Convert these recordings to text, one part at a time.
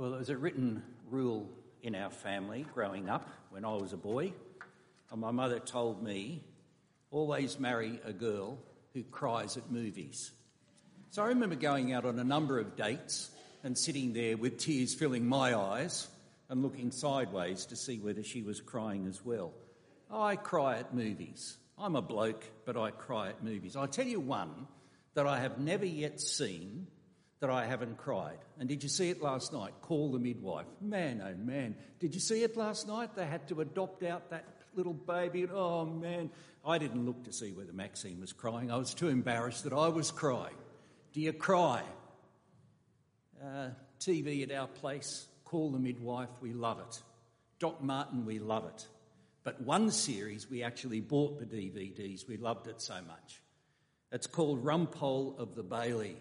Well, there was a written rule in our family growing up when I was a boy, and my mother told me always marry a girl who cries at movies. So I remember going out on a number of dates and sitting there with tears filling my eyes and looking sideways to see whether she was crying as well. I cry at movies. I'm a bloke, but I cry at movies. I'll tell you one that I have never yet seen that I haven't cried. And did you see it last night? Call the midwife. Man, oh man. Did you see it last night? They had to adopt out that little baby. Oh man. I didn't look to see whether Maxine was crying. I was too embarrassed that I was crying. Do you cry? Uh, TV at our place. Call the midwife. We love it. Doc Martin, we love it. But one series we actually bought the DVDs. We loved it so much. It's called Rumpole of the Bailey.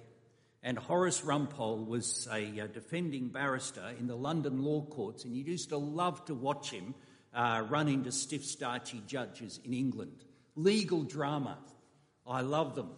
And Horace Rumpole was a, uh, defending barrister in the London law courts, and you used to love to watch him uh, run into stiff, starchy judges in England. Legal drama. I love them.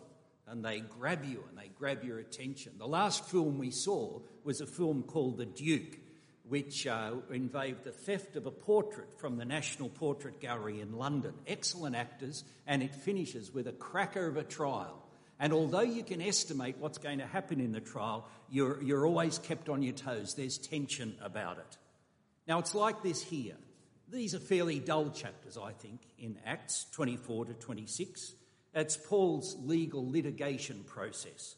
And they grab you and they grab your attention. The last film we saw was a film called The Duke, which uh, involved the theft of a portrait from the National Portrait Gallery in London. Excellent actors, and it finishes with a cracker of a trial. And although you can estimate what's going to happen in the trial, you're, you're always kept on your toes. There's tension about it. Now, it's like this here. These are fairly dull chapters, I think, in Acts 24 to 26. It's Paul's legal litigation process.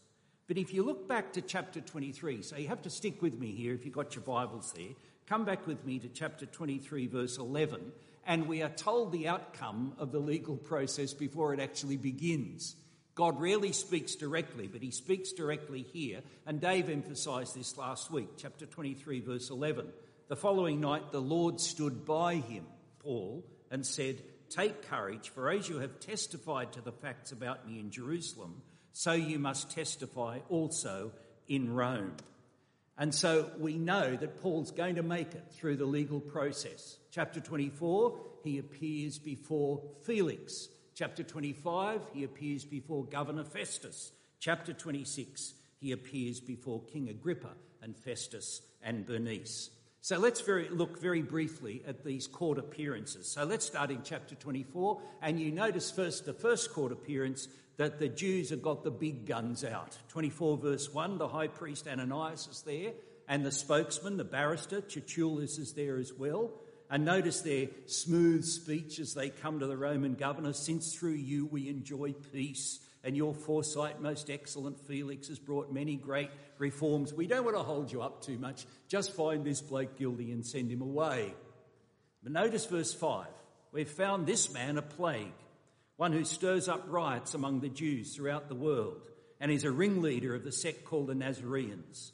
But if you look back to chapter 23, so you have to stick with me here if you've got your Bibles there, come back with me to chapter 23, verse 11, and we are told the outcome of the legal process before it actually begins. God rarely speaks directly, but he speaks directly here. And Dave emphasized this last week, chapter 23, verse 11. The following night, the Lord stood by him, Paul, and said, Take courage, for as you have testified to the facts about me in Jerusalem, so you must testify also in Rome. And so we know that Paul's going to make it through the legal process. Chapter 24, he appears before Felix. Chapter 25, he appears before Governor Festus. Chapter 26, he appears before King Agrippa and Festus and Bernice. So let's very, look very briefly at these court appearances. So let's start in chapter 24, and you notice first the first court appearance that the Jews have got the big guns out. 24 verse 1, the high priest Ananias is there, and the spokesman, the barrister, Tertullus is there as well. And notice their smooth speech as they come to the Roman governor since through you we enjoy peace, and your foresight, most excellent Felix, has brought many great reforms. We don't want to hold you up too much. Just find this bloke guilty and send him away. But notice verse 5. We've found this man a plague, one who stirs up riots among the Jews throughout the world, and is a ringleader of the sect called the Nazareans.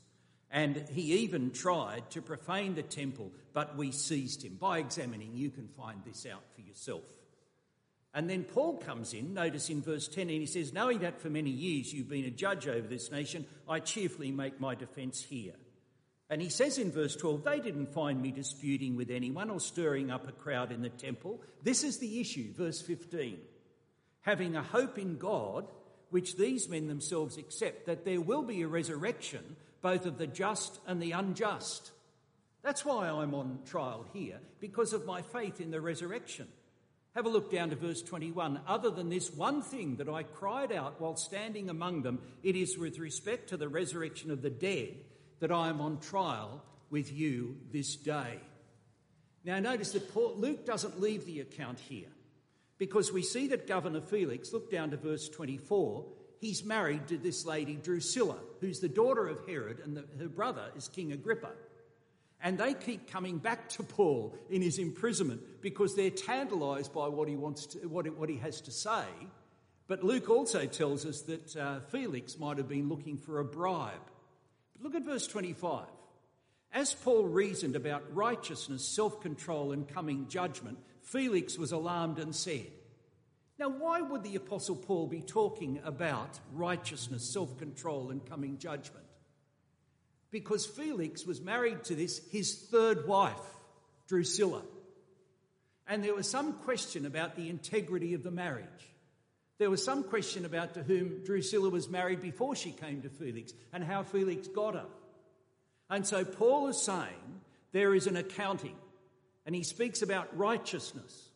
And he even tried to profane the temple, but we seized him. By examining, you can find this out for yourself. And then Paul comes in, notice in verse 10, and he says, Knowing that for many years you've been a judge over this nation, I cheerfully make my defence here. And he says in verse 12, They didn't find me disputing with anyone or stirring up a crowd in the temple. This is the issue, verse 15. Having a hope in God, which these men themselves accept, that there will be a resurrection both of the just and the unjust. That's why I'm on trial here, because of my faith in the resurrection. Have a look down to verse 21. Other than this one thing that I cried out while standing among them, it is with respect to the resurrection of the dead that I am on trial with you this day. Now, notice that Luke doesn't leave the account here because we see that Governor Felix, look down to verse 24, he's married to this lady Drusilla, who's the daughter of Herod, and the, her brother is King Agrippa. And they keep coming back to Paul in his imprisonment because they're tantalized by what he wants to, what, what he has to say. But Luke also tells us that uh, Felix might have been looking for a bribe. But look at verse 25. As Paul reasoned about righteousness, self control, and coming judgment, Felix was alarmed and said, now, why would the Apostle Paul be talking about righteousness, self control, and coming judgment? Because Felix was married to this, his third wife, Drusilla. And there was some question about the integrity of the marriage. There was some question about to whom Drusilla was married before she came to Felix and how Felix got her. And so Paul is saying there is an accounting, and he speaks about righteousness,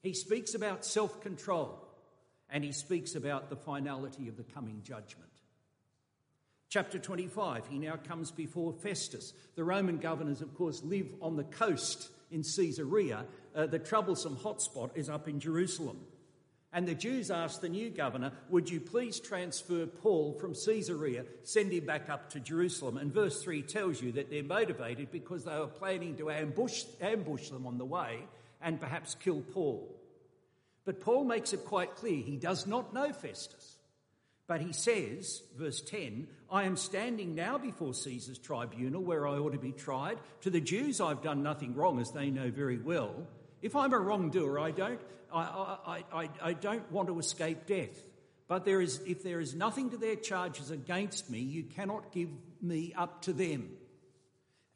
he speaks about self control, and he speaks about the finality of the coming judgment. Chapter 25, he now comes before Festus. The Roman governors, of course, live on the coast in Caesarea. Uh, the troublesome hotspot is up in Jerusalem. And the Jews asked the new governor, Would you please transfer Paul from Caesarea, send him back up to Jerusalem? And verse 3 tells you that they're motivated because they were planning to ambush, ambush them on the way and perhaps kill Paul. But Paul makes it quite clear he does not know Festus. But he says, verse 10, I am standing now before Caesar's tribunal where I ought to be tried. To the Jews, I've done nothing wrong, as they know very well. If I'm a wrongdoer, I don't, I, I, I, I don't want to escape death. But there is, if there is nothing to their charges against me, you cannot give me up to them.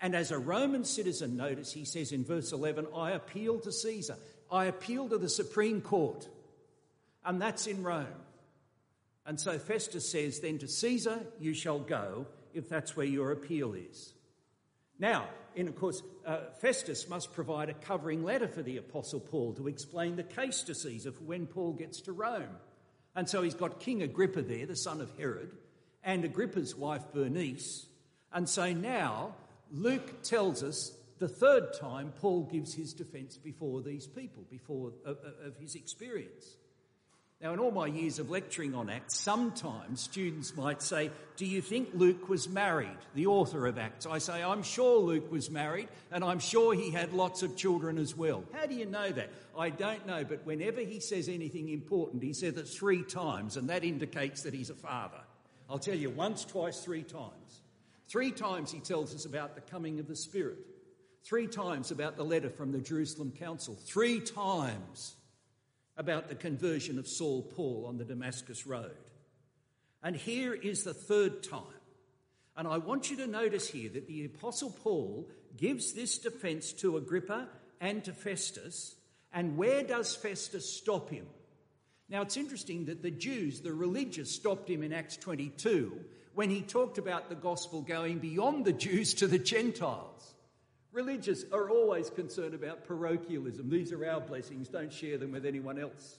And as a Roman citizen, notice he says in verse 11, I appeal to Caesar. I appeal to the Supreme Court. And that's in Rome. And so Festus says, Then to Caesar you shall go, if that's where your appeal is. Now, and of course, uh, Festus must provide a covering letter for the Apostle Paul to explain the case to Caesar for when Paul gets to Rome. And so he's got King Agrippa there, the son of Herod, and Agrippa's wife Bernice. And so now Luke tells us the third time Paul gives his defense before these people, before of, of his experience. Now, in all my years of lecturing on Acts, sometimes students might say, Do you think Luke was married, the author of Acts? I say, I'm sure Luke was married, and I'm sure he had lots of children as well. How do you know that? I don't know, but whenever he says anything important, he says it three times, and that indicates that he's a father. I'll tell you once, twice, three times. Three times he tells us about the coming of the Spirit. Three times about the letter from the Jerusalem Council. Three times about the conversion of Saul Paul on the Damascus Road. And here is the third time. And I want you to notice here that the Apostle Paul gives this defense to Agrippa and to Festus. And where does Festus stop him? Now it's interesting that the Jews, the religious, stopped him in Acts 22 when he talked about the gospel going beyond the Jews to the Gentiles. Religious are always concerned about parochialism. These are our blessings, don't share them with anyone else.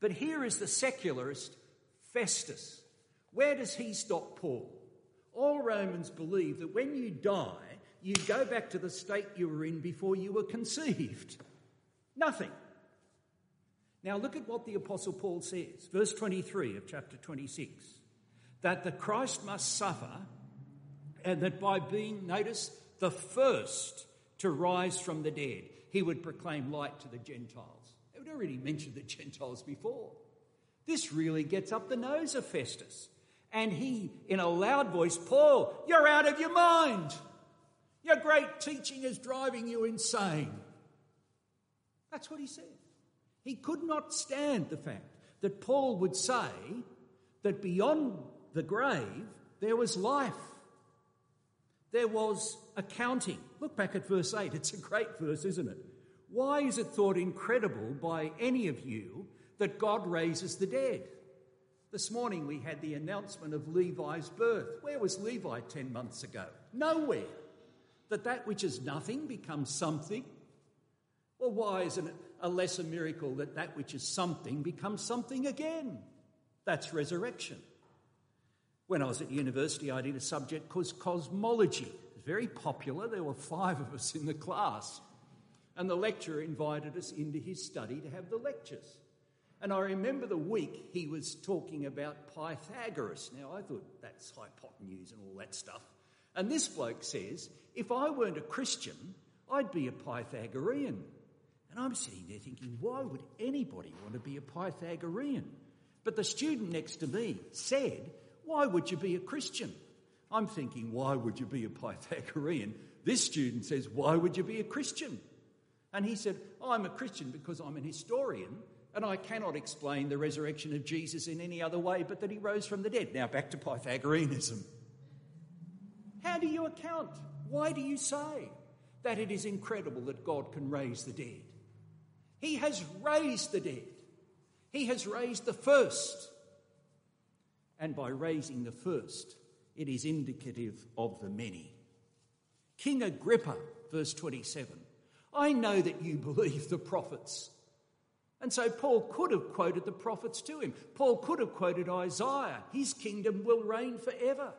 But here is the secularist Festus. Where does he stop Paul? All Romans believe that when you die, you go back to the state you were in before you were conceived. Nothing. Now look at what the Apostle Paul says, verse 23 of chapter 26 that the Christ must suffer, and that by being, notice, the first to rise from the dead. He would proclaim light to the Gentiles. They would already mentioned the Gentiles before. This really gets up the nose of Festus. And he, in a loud voice, Paul, you're out of your mind. Your great teaching is driving you insane. That's what he said. He could not stand the fact that Paul would say that beyond the grave there was life there was accounting. Look back at verse 8. It's a great verse, isn't it? Why is it thought incredible by any of you that God raises the dead? This morning we had the announcement of Levi's birth. Where was Levi 10 months ago? Nowhere. That that which is nothing becomes something. Well, why isn't it a lesser miracle that that which is something becomes something again? That's resurrection. When I was at university, I did a subject called cosmology. It was very popular. There were five of us in the class. And the lecturer invited us into his study to have the lectures. And I remember the week he was talking about Pythagoras. Now, I thought that's hypotenuse and all that stuff. And this bloke says, if I weren't a Christian, I'd be a Pythagorean. And I'm sitting there thinking, why would anybody want to be a Pythagorean? But the student next to me said, why would you be a Christian? I'm thinking, why would you be a Pythagorean? This student says, why would you be a Christian? And he said, oh, I'm a Christian because I'm an historian and I cannot explain the resurrection of Jesus in any other way but that he rose from the dead. Now back to Pythagoreanism. How do you account? Why do you say that it is incredible that God can raise the dead? He has raised the dead. He has raised the first and by raising the first, it is indicative of the many. King Agrippa, verse 27, I know that you believe the prophets. And so Paul could have quoted the prophets to him. Paul could have quoted Isaiah, his kingdom will reign forever.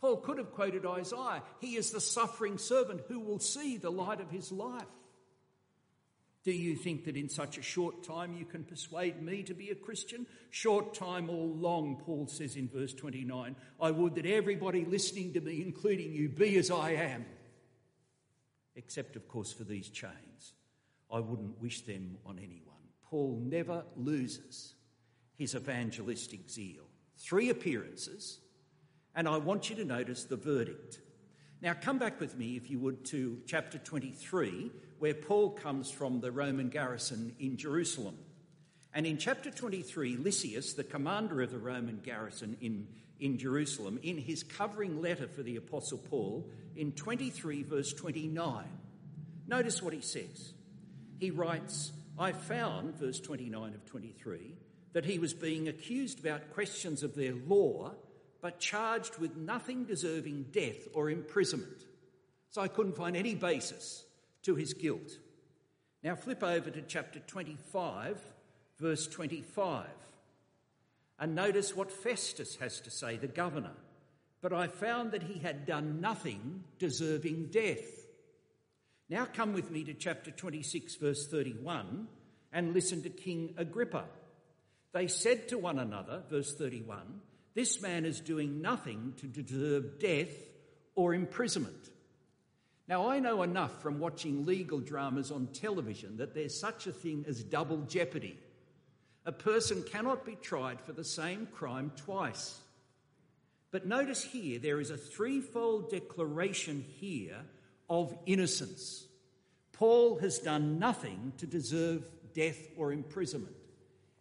Paul could have quoted Isaiah, he is the suffering servant who will see the light of his life. Do you think that in such a short time you can persuade me to be a Christian? Short time or long, Paul says in verse 29. I would that everybody listening to me, including you, be as I am. Except, of course, for these chains. I wouldn't wish them on anyone. Paul never loses his evangelistic zeal. Three appearances, and I want you to notice the verdict. Now, come back with me, if you would, to chapter 23 where Paul comes from the Roman garrison in Jerusalem. And in chapter 23, Lysias, the commander of the Roman garrison in, in Jerusalem, in his covering letter for the Apostle Paul, in 23, verse 29, notice what he says. He writes, I found, verse 29 of 23, that he was being accused about questions of their law, but charged with nothing deserving death or imprisonment. So I couldn't find any basis to his guilt. Now flip over to chapter 25, verse 25, and notice what Festus has to say, the governor. But I found that he had done nothing deserving death. Now come with me to chapter 26, verse 31, and listen to King Agrippa. They said to one another, verse 31, This man is doing nothing to deserve death or imprisonment. Now, I know enough from watching legal dramas on television that there's such a thing as double jeopardy. A person cannot be tried for the same crime twice. But notice here, there is a threefold declaration here of innocence. Paul has done nothing to deserve death or imprisonment.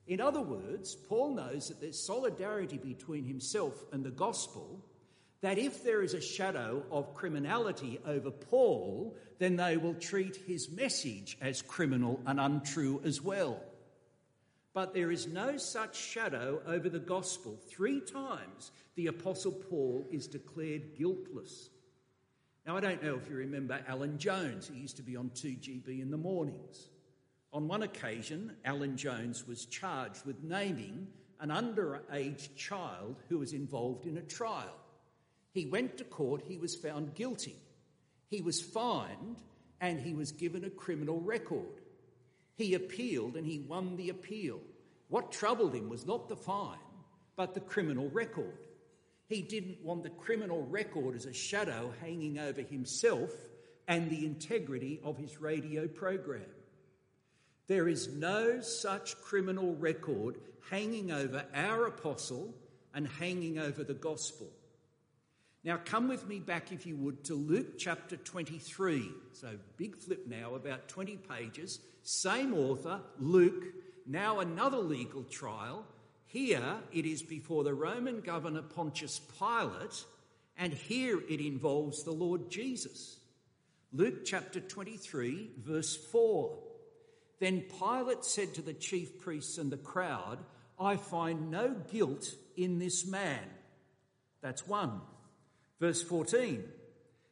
In other words, Paul knows that there's solidarity between himself and the gospel that if there is a shadow of criminality over Paul, then they will treat his message as criminal and untrue as well. But there is no such shadow over the gospel. Three times the Apostle Paul is declared guiltless. Now, I don't know if you remember Alan Jones, he used to be on 2GB in the mornings. On one occasion, Alan Jones was charged with naming an underage child who was involved in a trial. He went to court, he was found guilty. He was fined and he was given a criminal record. He appealed and he won the appeal. What troubled him was not the fine, but the criminal record. He didn't want the criminal record as a shadow hanging over himself and the integrity of his radio program. There is no such criminal record hanging over our apostle and hanging over the gospel. Now, come with me back, if you would, to Luke chapter 23. So, big flip now, about 20 pages. Same author, Luke, now another legal trial. Here it is before the Roman governor Pontius Pilate, and here it involves the Lord Jesus. Luke chapter 23, verse 4. Then Pilate said to the chief priests and the crowd, I find no guilt in this man. That's one. Verse 14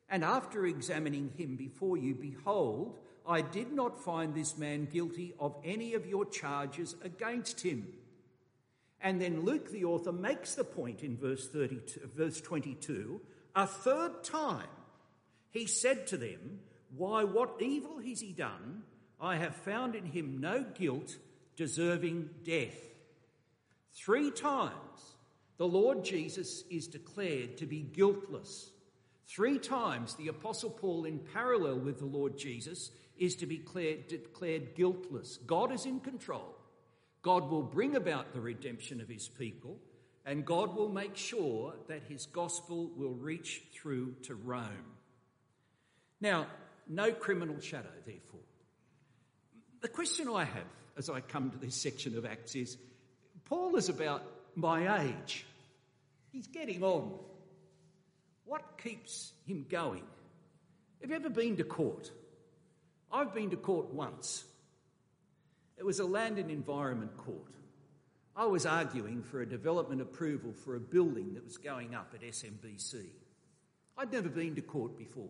And after examining him before you, behold, I did not find this man guilty of any of your charges against him. And then Luke, the author, makes the point in verse, 32, verse 22 a third time. He said to them, Why, what evil has he done? I have found in him no guilt deserving death. Three times the Lord Jesus is declared to be guiltless. Three times the Apostle Paul, in parallel with the Lord Jesus, is to be declared, declared guiltless. God is in control. God will bring about the redemption of his people, and God will make sure that his gospel will reach through to Rome. Now, no criminal shadow, therefore. The question I have as I come to this section of Acts is Paul is about my age. He's getting on. What keeps him going? Have you ever been to court? I've been to court once. It was a land and environment court. I was arguing for a development approval for a building that was going up at SMBC. I'd never been to court before.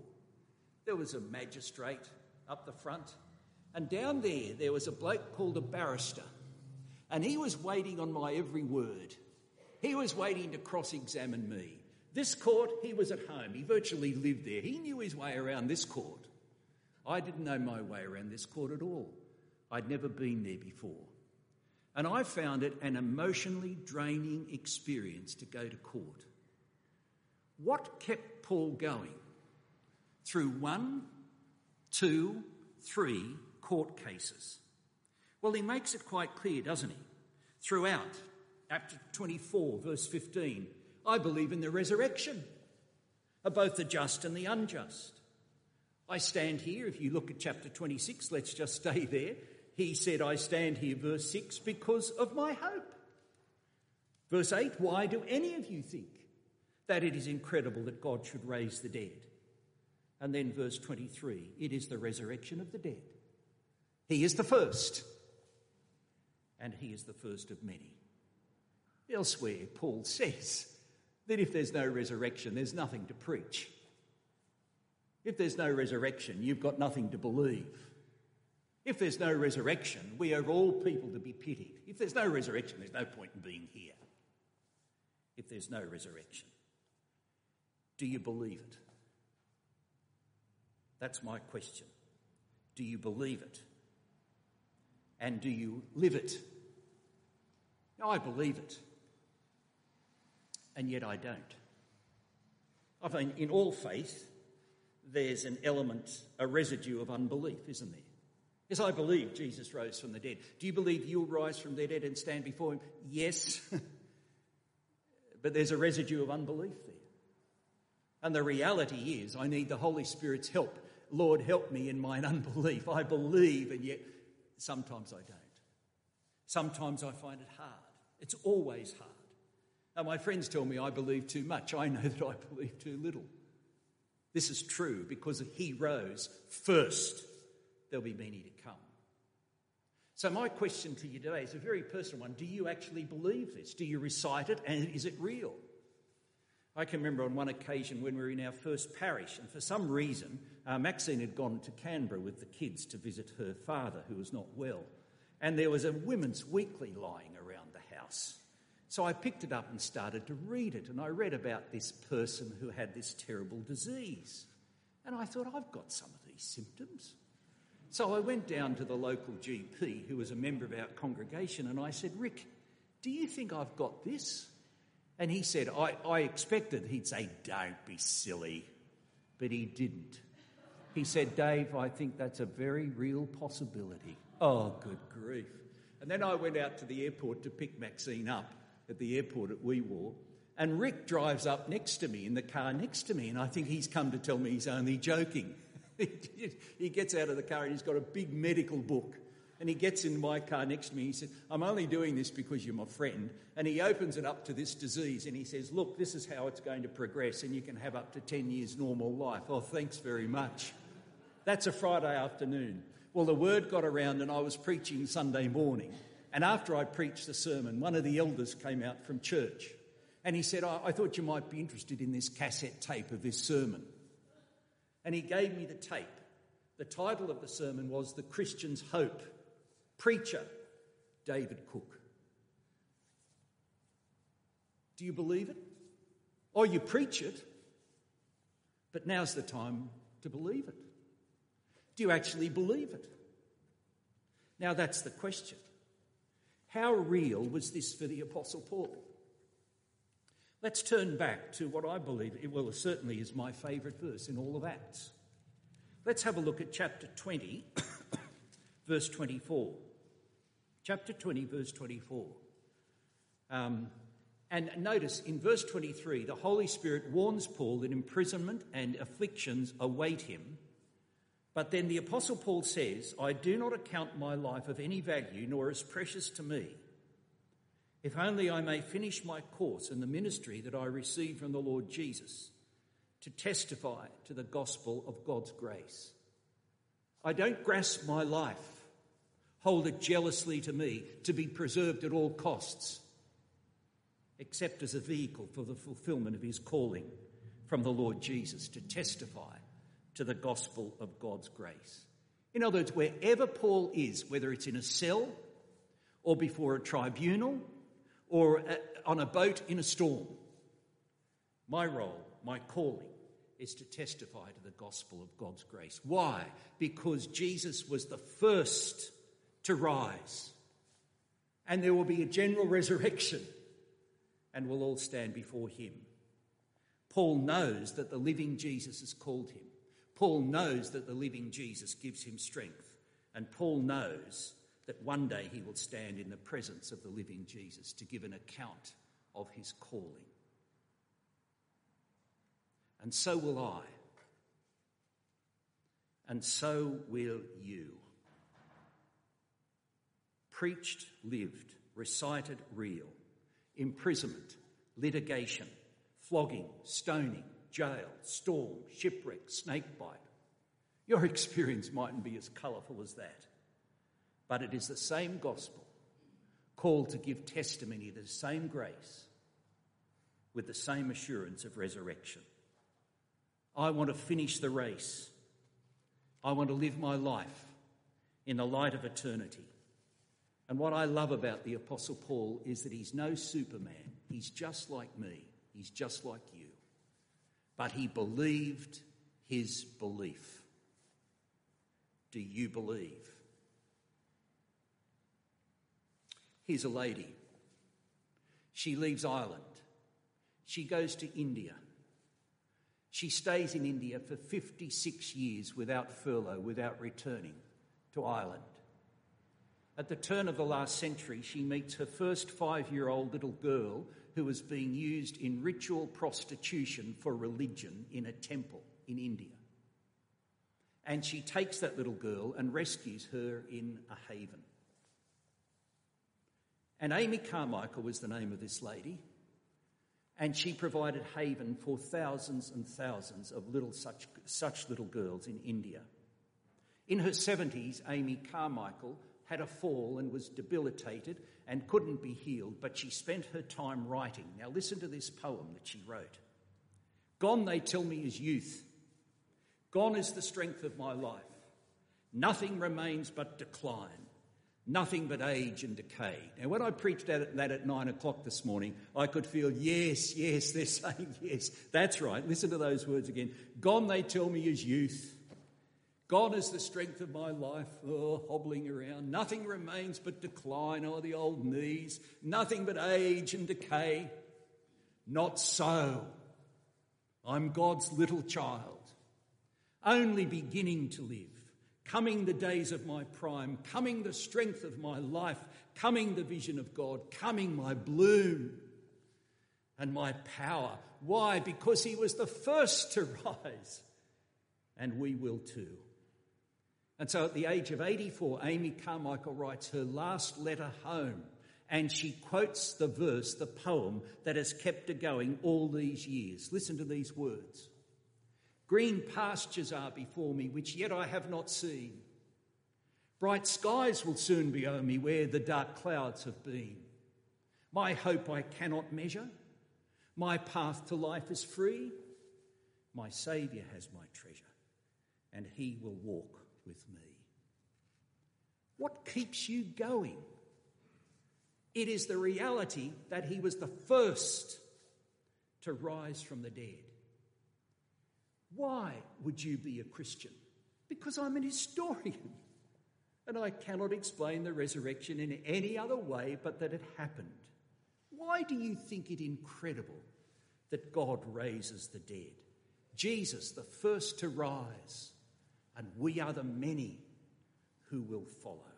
there was a magistrate up the front, and down there there was a bloke called a barrister, and he was waiting on my every word. He was waiting to cross examine me. This court, he was at home. He virtually lived there. He knew his way around this court. I didn't know my way around this court at all. I'd never been there before. And I found it an emotionally draining experience to go to court. What kept Paul going through one, two, three court cases? Well, he makes it quite clear, doesn't he? Throughout, chapter 24, verse 15, I believe in the resurrection of both the just and the unjust. I stand here, if you look at chapter 26, let's just stay there. He said, I stand here, verse 6, because of my hope. Verse 8, why do any of you think that it is incredible that God should raise the dead? And then verse 23, it is the resurrection of the dead. He is the first, and he is the first of many. Elsewhere, Paul says that if there's no resurrection, there's nothing to preach. If there's no resurrection, you've got nothing to believe. If there's no resurrection, we are all people to be pitied. If there's no resurrection, there's no point in being here. If there's no resurrection, do you believe it? That's my question. Do you believe it? And do you live it? Now, I believe it and yet I don't. I mean, in all faith, there's an element, a residue of unbelief, isn't there? Yes, I believe Jesus rose from the dead. Do you believe you'll rise from the dead and stand before him? Yes. but there's a residue of unbelief there. And the reality is, I need the Holy Spirit's help. Lord, help me in mine unbelief. I believe, and yet sometimes I don't. Sometimes I find it hard. It's always hard. Now, my friends tell me I believe too much. I know that I believe too little. This is true because he rose first. There'll be many to come. So, my question to you today is a very personal one. Do you actually believe this? Do you recite it and is it real? I can remember on one occasion when we were in our first parish, and for some reason, uh, Maxine had gone to Canberra with the kids to visit her father, who was not well. And there was a women's weekly lying around the house. So I picked it up and started to read it, and I read about this person who had this terrible disease. And I thought, I've got some of these symptoms. So I went down to the local GP, who was a member of our congregation, and I said, Rick, do you think I've got this? And he said, I, I expected he'd say, Don't be silly. But he didn't. He said, Dave, I think that's a very real possibility. Oh, good grief. And then I went out to the airport to pick Maxine up at the airport at Wee Waa. And Rick drives up next to me in the car next to me, and I think he's come to tell me he's only joking. he gets out of the car and he's got a big medical book. And he gets in my car next to me. He said, I'm only doing this because you're my friend. And he opens it up to this disease and he says, Look, this is how it's going to progress, and you can have up to 10 years normal life. Oh, thanks very much. That's a Friday afternoon. Well, the word got around, and I was preaching Sunday morning. And after I preached the sermon, one of the elders came out from church and he said, I, I thought you might be interested in this cassette tape of this sermon. And he gave me the tape. The title of the sermon was The Christian's Hope. Preacher, David Cook. Do you believe it? Or you preach it, but now's the time to believe it. Do you actually believe it? Now that's the question. How real was this for the Apostle Paul? Let's turn back to what I believe, it, well, it certainly is my favourite verse in all of Acts. Let's have a look at chapter 20, verse 24. Chapter 20, verse 24. Um, and notice in verse 23, the Holy Spirit warns Paul that imprisonment and afflictions await him but then the Apostle Paul says, I do not account my life of any value, nor as precious to me, if only I may finish my course in the ministry that I received from the Lord Jesus to testify to the gospel of God's grace. I don't grasp my life, hold it jealously to me, to be preserved at all costs, except as a vehicle for the fulfillment of his calling from the Lord Jesus to testify to the gospel of God's grace. In other words, wherever Paul is, whether it's in a cell or before a tribunal or uh, on a boat in a storm, my role, my calling, is to testify to the gospel of God's grace. Why? Because Jesus was the first to rise. And there will be a general resurrection, and we'll all stand before him. Paul knows that the living Jesus has called him. Paul knows that the living Jesus gives him strength. And Paul knows that one day he will stand in the presence of the living Jesus to give an account of his calling. And so will I. And so will you. Preached, lived, recited, real. Imprisonment, litigation, flogging, stoning, jail, storm, shipwreck, snakebite. Your experience mightn't be as colourful as that, but it is the same gospel called to give testimony the same grace with the same assurance of resurrection. I want to finish the race. I want to live my life in the light of eternity. And what I love about the Apostle Paul is that he's no Superman. He's just like me, he's just like you. But he believed his belief. Do you believe? Here's a lady. She leaves Ireland. She goes to India. She stays in India for 56 years without furlough, without returning to Ireland. At the turn of the last century, she meets her first five year old little girl who was being used in ritual prostitution for religion in a temple in India. And she takes that little girl and rescues her in a haven. And Amy Carmichael was the name of this lady and she provided haven for thousands and thousands of little such, such little girls in India. In her 70s, Amy Carmichael had a fall and was debilitated and couldn't be healed, but she spent her time writing. Now, listen to this poem that she wrote Gone, they tell me, is youth. Gone is the strength of my life. Nothing remains but decline nothing but age and decay. Now, when I preached at that at nine o'clock this morning, I could feel, yes, yes, they're saying yes. That's right. Listen to those words again. Gone, they tell me, is youth. Gone is the strength of my life, oh, hobbling around. Nothing remains but decline, oh, the old knees. Nothing but age and decay. Not so. I'm God's little child, only beginning to live Coming the days of my prime, coming the strength of my life, coming the vision of God, coming my bloom and my power. Why? Because he was the first to rise, and we will too. And so at the age of 84, Amy Carmichael writes her last letter home, and she quotes the verse, the poem that has kept her going all these years. Listen to these words. Green pastures are before me, which yet I have not seen. Bright skies will soon be o'er me where the dark clouds have been. My hope I cannot measure. My path to life is free. My Saviour has my treasure, and He will walk with me. What keeps you going? It is the reality that He was the first to rise from the dead. Why would you be a Christian? Because I'm an historian. And I cannot explain the resurrection in any other way but that it happened. Why do you think it incredible that God raises the dead? Jesus, the first to rise, and we are the many who will follow.